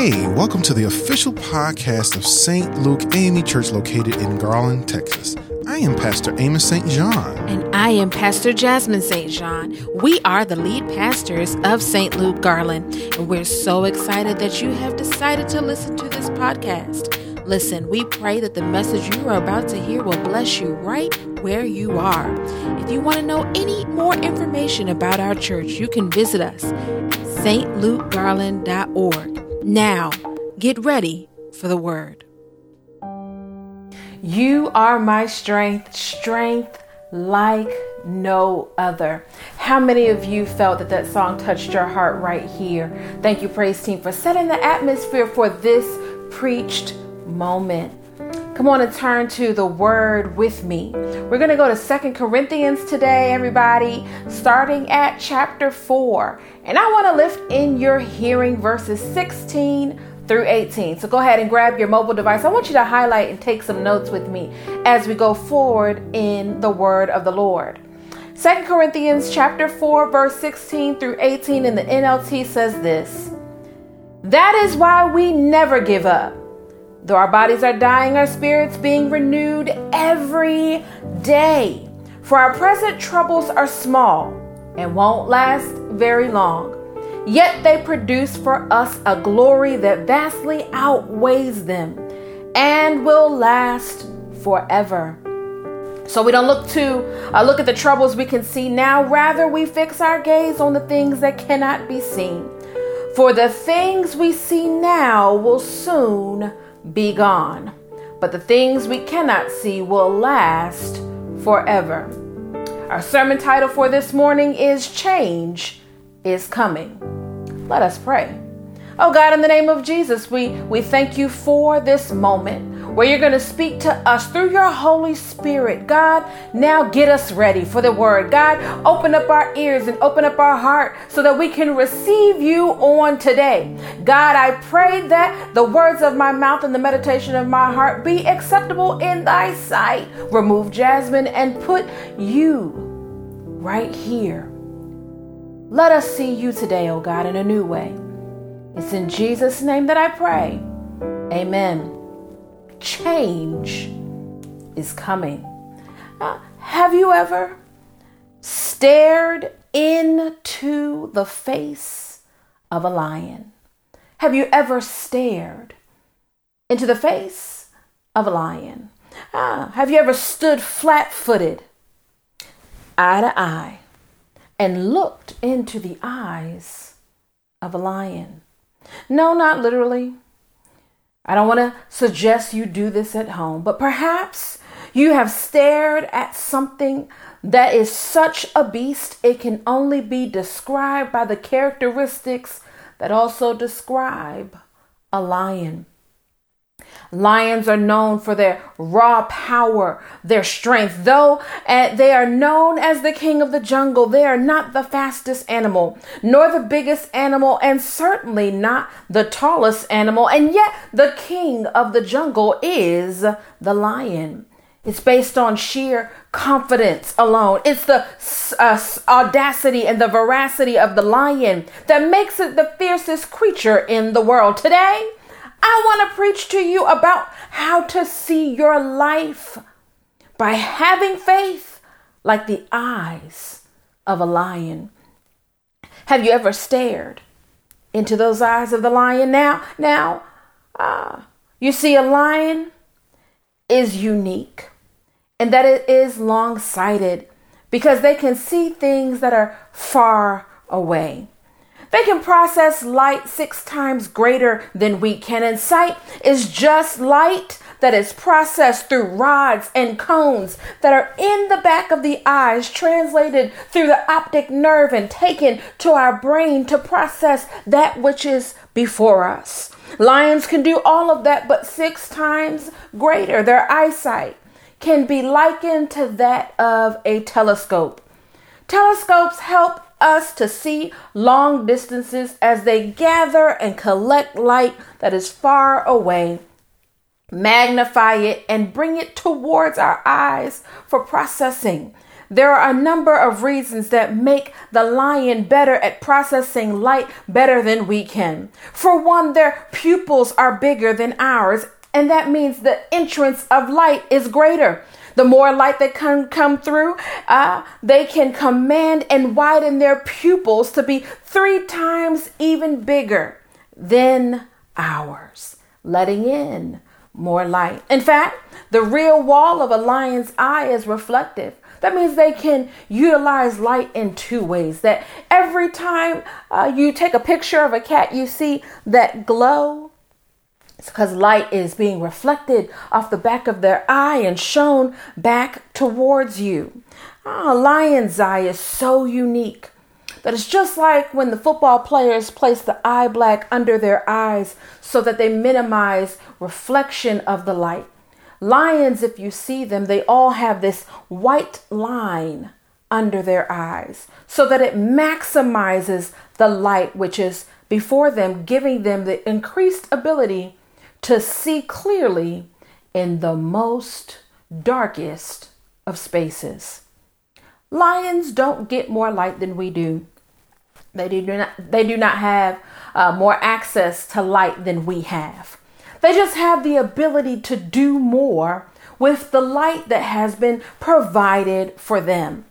Hey, welcome to the official podcast of St. Luke AME Church located in Garland, Texas. I am Pastor Amos St. John. And I am Pastor Jasmine St. John. We are the lead pastors of St. Luke Garland, and we're so excited that you have decided to listen to this podcast. Listen, we pray that the message you are about to hear will bless you right where you are. If you want to know any more information about our church, you can visit us at stlukegarland.org. Now, get ready for the word. You are my strength, strength like no other. How many of you felt that that song touched your heart right here? Thank you, praise team, for setting the atmosphere for this preached moment. Come on and turn to the word with me. We're going to go to Second Corinthians today, everybody, starting at chapter 4. And I want to lift in your hearing verses 16 through 18. So go ahead and grab your mobile device. I want you to highlight and take some notes with me as we go forward in the word of the Lord. Second Corinthians chapter 4 verse 16 through 18 in the NLT says this. That is why we never give up. Though our bodies are dying, our spirits being renewed every day. For our present troubles are small and won't last very long. Yet they produce for us a glory that vastly outweighs them and will last forever. So we don't look to uh, look at the troubles we can see now, rather we fix our gaze on the things that cannot be seen. For the things we see now will soon be gone, but the things we cannot see will last forever. Our sermon title for this morning is Change is Coming. Let us pray. Oh God, in the name of Jesus, we, we thank you for this moment where you're going to speak to us through your Holy Spirit. God, now get us ready for the word. God, open up our ears and open up our heart so that we can receive you on today. God, I pray that the words of my mouth and the meditation of my heart be acceptable in thy sight. Remove Jasmine and put you right here. Let us see you today, oh God, in a new way. It's in Jesus' name that I pray. Amen change is coming. Uh, have you ever stared into the face of a lion? Have you ever stared into the face of a lion? Ah, have you ever stood flat footed, eye to eye, and looked into the eyes of a lion? No, not literally. I don't want to suggest you do this at home, but perhaps you have stared at something that is such a beast it can only be described by the characteristics that also describe a lion. Lions are known for their raw power, their strength. Though uh, they are known as the king of the jungle, they are not the fastest animal, nor the biggest animal, and certainly not the tallest animal. And yet, the king of the jungle is the lion. It's based on sheer confidence alone. It's the uh, audacity and the veracity of the lion that makes it the fiercest creature in the world. Today, I want to preach to you about how to see your life by having faith like the eyes of a lion. Have you ever stared into those eyes of the lion? Now, now, uh, you see, a lion is unique and that it is long sighted because they can see things that are far away. They can process light six times greater than we can, and sight is just light that is processed through rods and cones that are in the back of the eyes, translated through the optic nerve, and taken to our brain to process that which is before us. Lions can do all of that, but six times greater. Their eyesight can be likened to that of a telescope. Telescopes help us to see long distances as they gather and collect light that is far away, magnify it, and bring it towards our eyes for processing. there are a number of reasons that make the lion better at processing light better than we can. For one, their pupils are bigger than ours, and that means the entrance of light is greater. The more light that can come through, uh, they can command and widen their pupils to be three times even bigger than ours, letting in more light. In fact, the real wall of a lion's eye is reflective. That means they can utilize light in two ways. That every time uh, you take a picture of a cat, you see that glow. Because light is being reflected off the back of their eye and shown back towards you. Oh, lion's eye is so unique that it's just like when the football players place the eye black under their eyes so that they minimize reflection of the light. Lions, if you see them, they all have this white line under their eyes so that it maximizes the light which is before them, giving them the increased ability to see clearly in the most darkest of spaces. Lions don't get more light than we do. They do not, they do not have uh, more access to light than we have. They just have the ability to do more with the light that has been provided for them.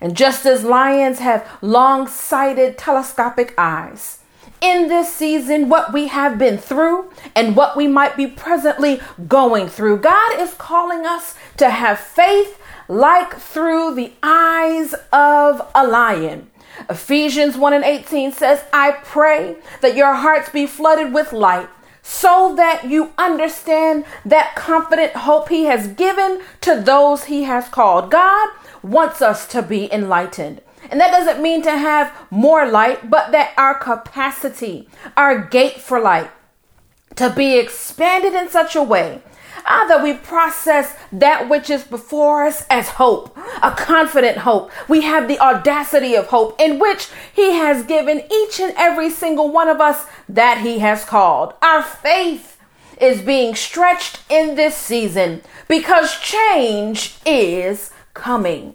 And just as lions have long sighted telescopic eyes, in this season, what we have been through and what we might be presently going through, God is calling us to have faith like through the eyes of a lion. Ephesians 1 and 18 says, I pray that your hearts be flooded with light so that you understand that confident hope he has given to those he has called. God wants us to be enlightened. And that doesn't mean to have more light, but that our capacity, our gate for light, to be expanded in such a way Ah, that we process that which is before us as hope, a confident hope. We have the audacity of hope in which He has given each and every single one of us that He has called. Our faith is being stretched in this season because change is coming.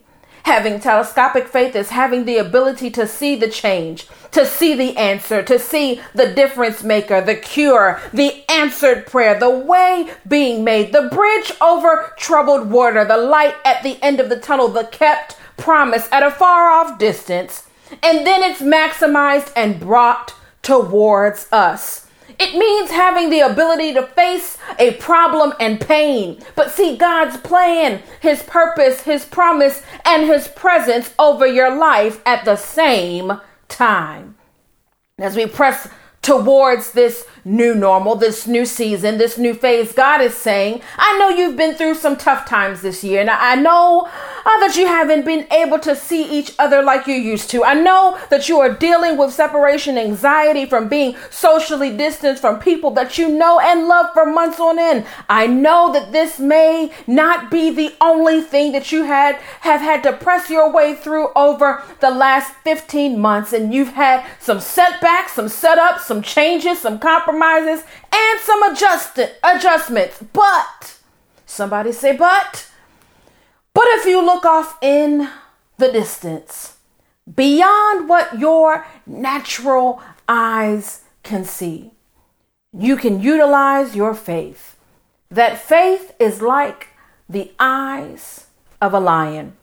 Having telescopic faith is having the ability to see the change, to see the answer, to see the difference maker, the cure, the answered prayer, the way being made, the bridge over troubled water, the light at the end of the tunnel, the kept promise at a far off distance. And then it's maximized and brought towards us. It means having the ability to face a problem and pain. But see God's plan, His purpose, His promise, and His presence over your life at the same time. As we press towards this new normal, this new season, this new phase. God is saying, I know you've been through some tough times this year, and I know uh, that you haven't been able to see each other like you used to. I know that you are dealing with separation anxiety from being socially distanced from people that you know and love for months on end. I know that this may not be the only thing that you had have had to press your way through over the last 15 months, and you've had some setbacks, some setups, some changes, some compromises, and some adjust- adjustments. But, somebody say, but, but if you look off in the distance, beyond what your natural eyes can see, you can utilize your faith. That faith is like the eyes of a lion.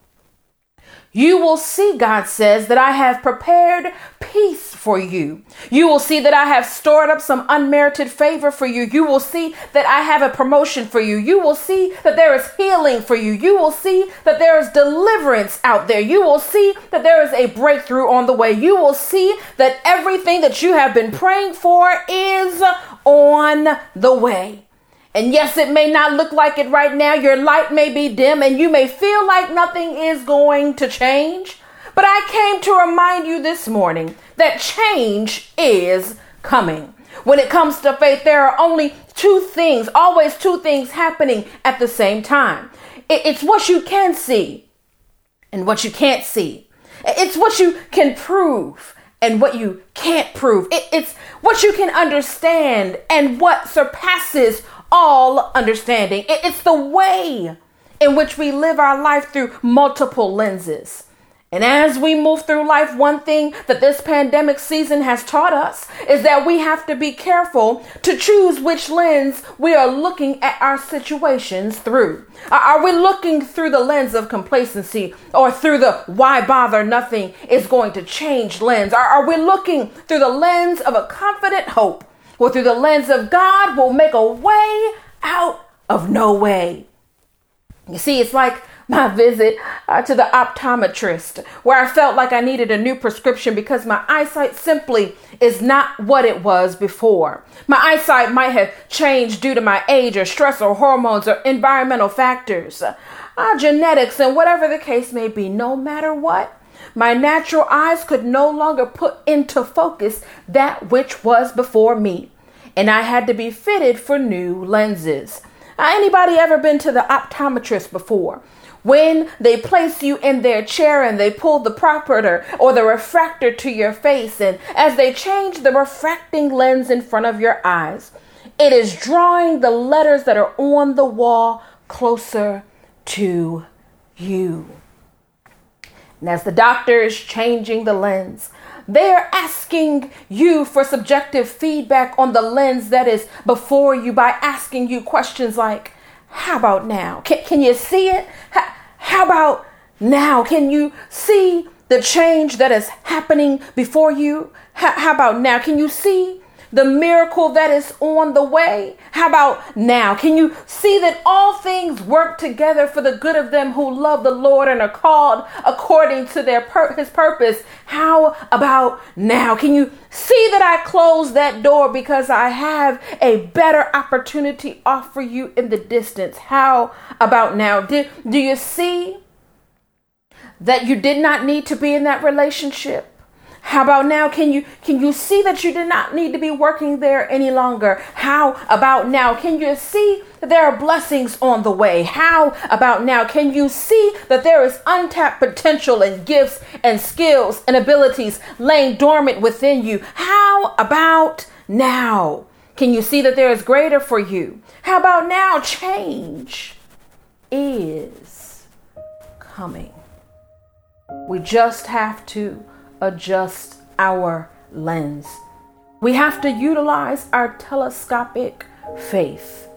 You will see, God says, that I have prepared peace for you. You will see that I have stored up some unmerited favor for you. You will see that I have a promotion for you. You will see that there is healing for you. You will see that there is deliverance out there. You will see that there is a breakthrough on the way. You will see that everything that you have been praying for is on the way. And yes, it may not look like it right now. Your light may be dim and you may feel like nothing is going to change. But I came to remind you this morning that change is coming. When it comes to faith, there are only two things, always two things happening at the same time. It's what you can see and what you can't see. It's what you can prove and what you can't prove. It's what you can understand and what surpasses all understanding. It's the way in which we live our life through multiple lenses. And as we move through life, one thing that this pandemic season has taught us is that we have to be careful to choose which lens we are looking at our situations through. Are we looking through the lens of complacency or through the why bother nothing is going to change lens? Are we looking through the lens of a confident hope or through the lens of God will make a way out of no way? You see, it's like my visit uh, to the optometrist, where I felt like I needed a new prescription because my eyesight simply is not what it was before. My eyesight might have changed due to my age or stress or hormones or environmental factors, uh, genetics, and whatever the case may be. No matter what, my natural eyes could no longer put into focus that which was before me, and I had to be fitted for new lenses. Uh, anybody ever been to the optometrist before? When they place you in their chair and they pull the phoropter or the refractor to your face, and as they change the refracting lens in front of your eyes, it is drawing the letters that are on the wall closer to you. And as the doctor is changing the lens, they're asking you for subjective feedback on the lens that is before you by asking you questions like, How about now? Can, can you see it? How, how about now? Can you see the change that is happening before you? How, how about now? Can you see the miracle that is on the way? How about now? Can you see that all things work together for the good of them who love the Lord and are called according to their pur- his purpose? How about now? Can you see that I closed that door because I have a better opportunity offer you in the distance? How about now? Did, do you see that you did not need to be in that relationship? How about now? Can you can you see that you do not need to be working there any longer? How about now? Can you see that there are blessings on the way? How about now? Can you see that there is untapped potential and gifts and skills and abilities laying dormant within you? How about now? Can you see that there is greater for you? How about now? Change is coming. We just have to adjust our lens. We have to utilize our telescopic faith.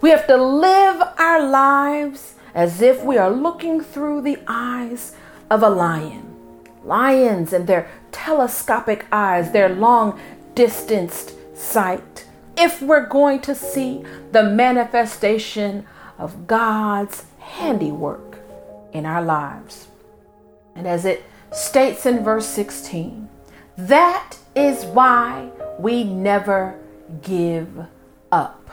We have to live our lives as if we are looking through the eyes of a lion. Lions and their telescopic eyes, their long distanced sight. If we're going to see the manifestation of God's handiwork in our lives. And as it states in verse 16, that is why we never give up.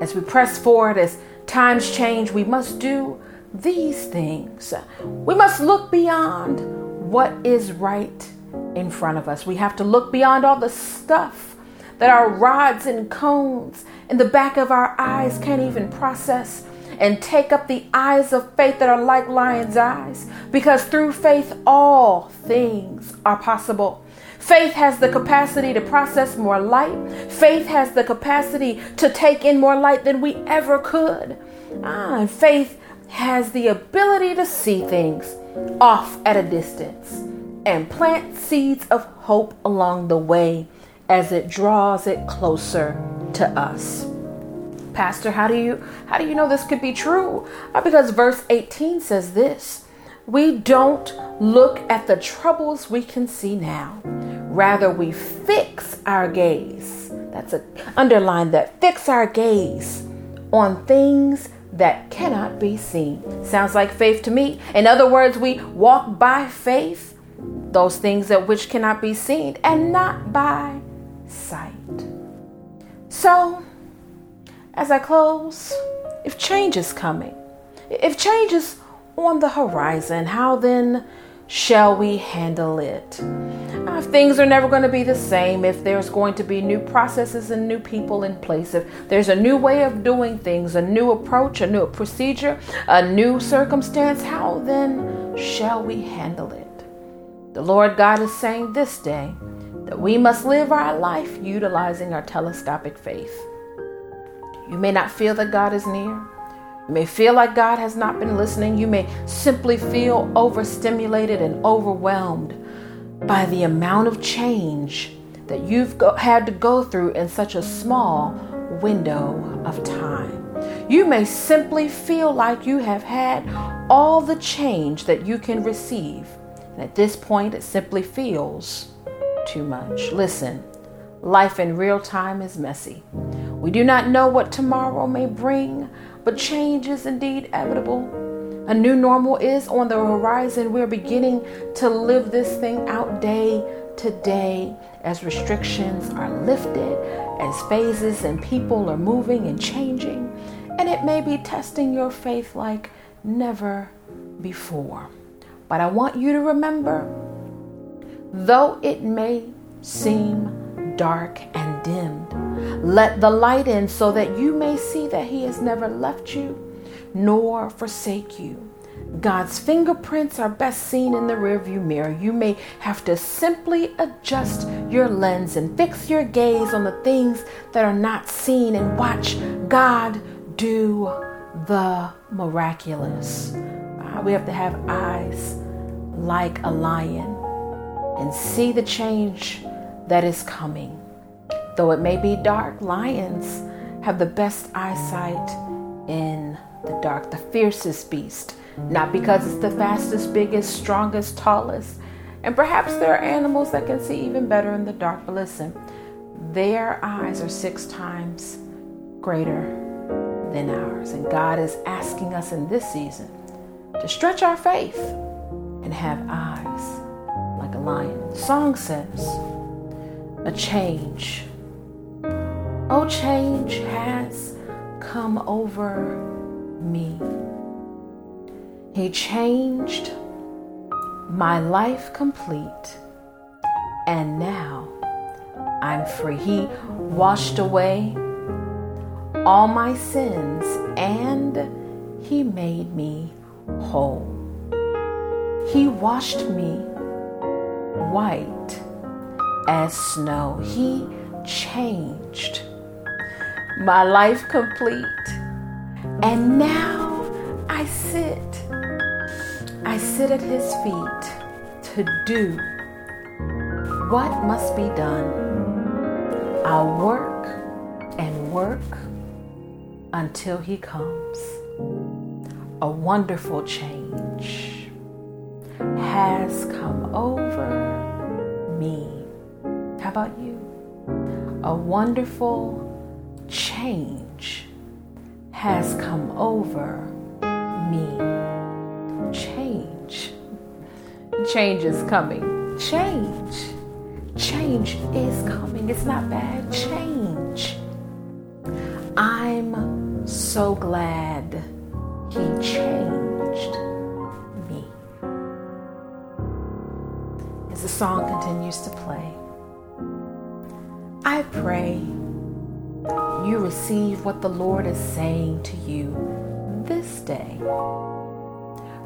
As we press forward, as times change, we must do these things. We must look beyond what is right in front of us. We have to look beyond all the stuff that our rods and cones in the back of our eyes can't even process and take up the eyes of faith that are like lion's eyes, because through faith, all things are possible. Faith has the capacity to process more light. Faith has the capacity to take in more light than we ever could. Ah, and faith has the ability to see things off at a distance and plant seeds of hope along the way as it draws it closer to us. Pastor, how do you how do you know this could be true? Uh, because verse 18 says this. We don't look at the troubles we can see now. Rather, we fix our gaze. That's a underline that fix our gaze on things that cannot be seen. Sounds like faith to me. In other words, we walk by faith, those things that which cannot be seen, and not by sight. So, as I close, if change is coming, if change is on the horizon, how then shall we handle it? Uh, if things are never going to be the same, if there's going to be new processes and new people in place, if there's a new way of doing things, a new approach, a new procedure, a new circumstance, how then shall we handle it? The Lord God is saying this day that we must live our life utilizing our telescopic faith. You may not feel that God is near. You may feel like God has not been listening. You may simply feel overstimulated and overwhelmed by the amount of change that you've go- had to go through in such a small window of time. You may simply feel like you have had all the change that you can receive. And at this point, it simply feels too much. Listen, life in real time is messy. We do not know what tomorrow may bring, but change is indeed inevitable. A new normal is on the horizon. We're beginning to live this thing out day to day as restrictions are lifted, as phases and people are moving and changing. And it may be testing your faith like never before. But I want you to remember though it may seem dark and dimmed, let the light in so that you may see that He has never left you nor forsake you. God's fingerprints are best seen in the rearview mirror. You may have to simply adjust your lens and fix your gaze on the things that are not seen and watch God do the miraculous. Uh, we have to have eyes like a lion and see the change that is coming. Though it may be dark, lions have the best eyesight in the dark, the fiercest beast. Not because it's the fastest, biggest, strongest, tallest. And perhaps there are animals that can see even better in the dark. But listen, their eyes are six times greater than ours. And God is asking us in this season to stretch our faith and have eyes like a lion. The song says, a change. Oh, change has come over me. He changed my life complete, and now I'm free. He washed away all my sins and He made me whole. He washed me white as snow. He changed my life complete. And now I sit. I sit at his feet to do what must be done. I'll work and work until he comes. A wonderful change has come over me. How about you? A wonderful change has come over me. Change. Change is coming. Change. Change is coming. It's not bad. Change. I'm so glad he changed me. As the song continues to play, I pray you receive what the Lord is saying to you this day.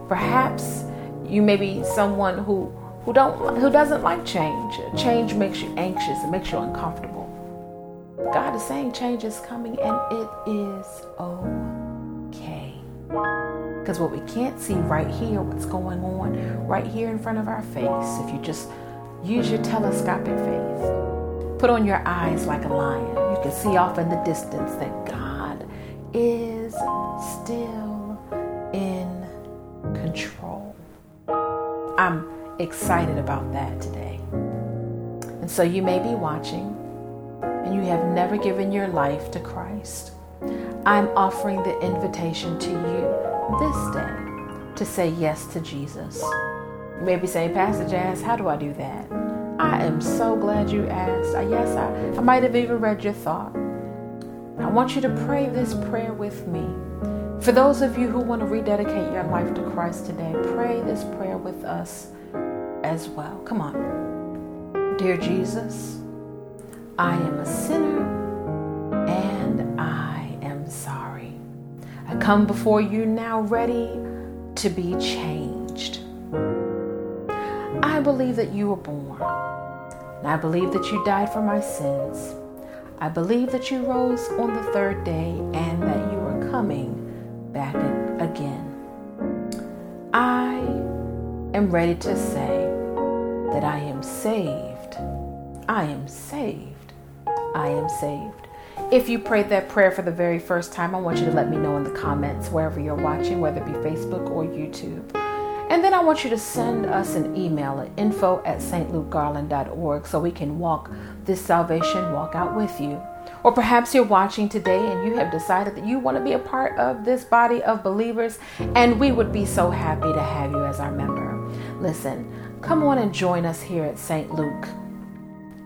Perhaps you may be someone who who don't who doesn't like change. Change makes you anxious, it makes you uncomfortable. God is saying change is coming and it is okay. Because what we can't see right here, what's going on right here in front of our face, if you just use your telescopic faith, put on your eyes like a lion You can see off in the distance that God is still in control. I'm excited about that today. And so you may be watching and you have never given your life to Christ. I'm offering the invitation to you this day to say yes to Jesus. You may be saying, Pastor Jazz, how do I do that? I am so glad you asked. Yes, I, I might have even read your thought. I want you to pray this prayer with me. For those of you who want to rededicate your life to Christ today, pray this prayer with us as well. Come on. Dear Jesus, I am a sinner and I am sorry. I come before you now ready to be changed. I believe that you were born and I believe that you died for my sins. I believe that you rose on the third day and that you are coming back again. I am ready to say that I am saved. I am saved. I am saved. If you prayed that prayer for the very first time, I want you to let me know in the comments wherever you're watching, whether it be Facebook or YouTube. And then I want you to send us an email at info at stlukegarland.org so we can walk this salvation walk out with you. Or perhaps you're watching today and you have decided that you want to be a part of this body of believers, and we would be so happy to have you as our member. Listen, come on and join us here at St. Luke.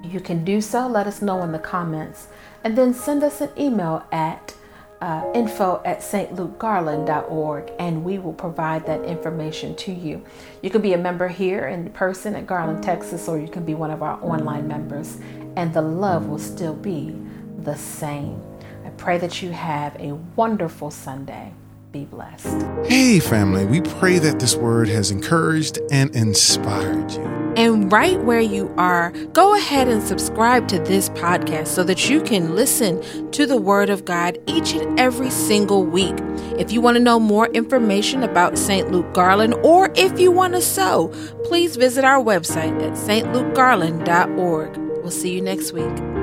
You can do so, let us know in the comments, and then send us an email at uh, info at stlukegarland.org and we will provide that information to you. You can be a member here in person at Garland, Texas, or you can be one of our online members, and the love will still be the same. I pray that you have a wonderful Sunday. Be blessed. Hey, family, we pray that this word has encouraged and inspired you. And right where you are, go ahead and subscribe to this podcast so that you can listen to the Word of God each and every single week. If you want to know more information about St. Luke Garland or if you want to sow, please visit our website at stlukegarland.org. We'll see you next week.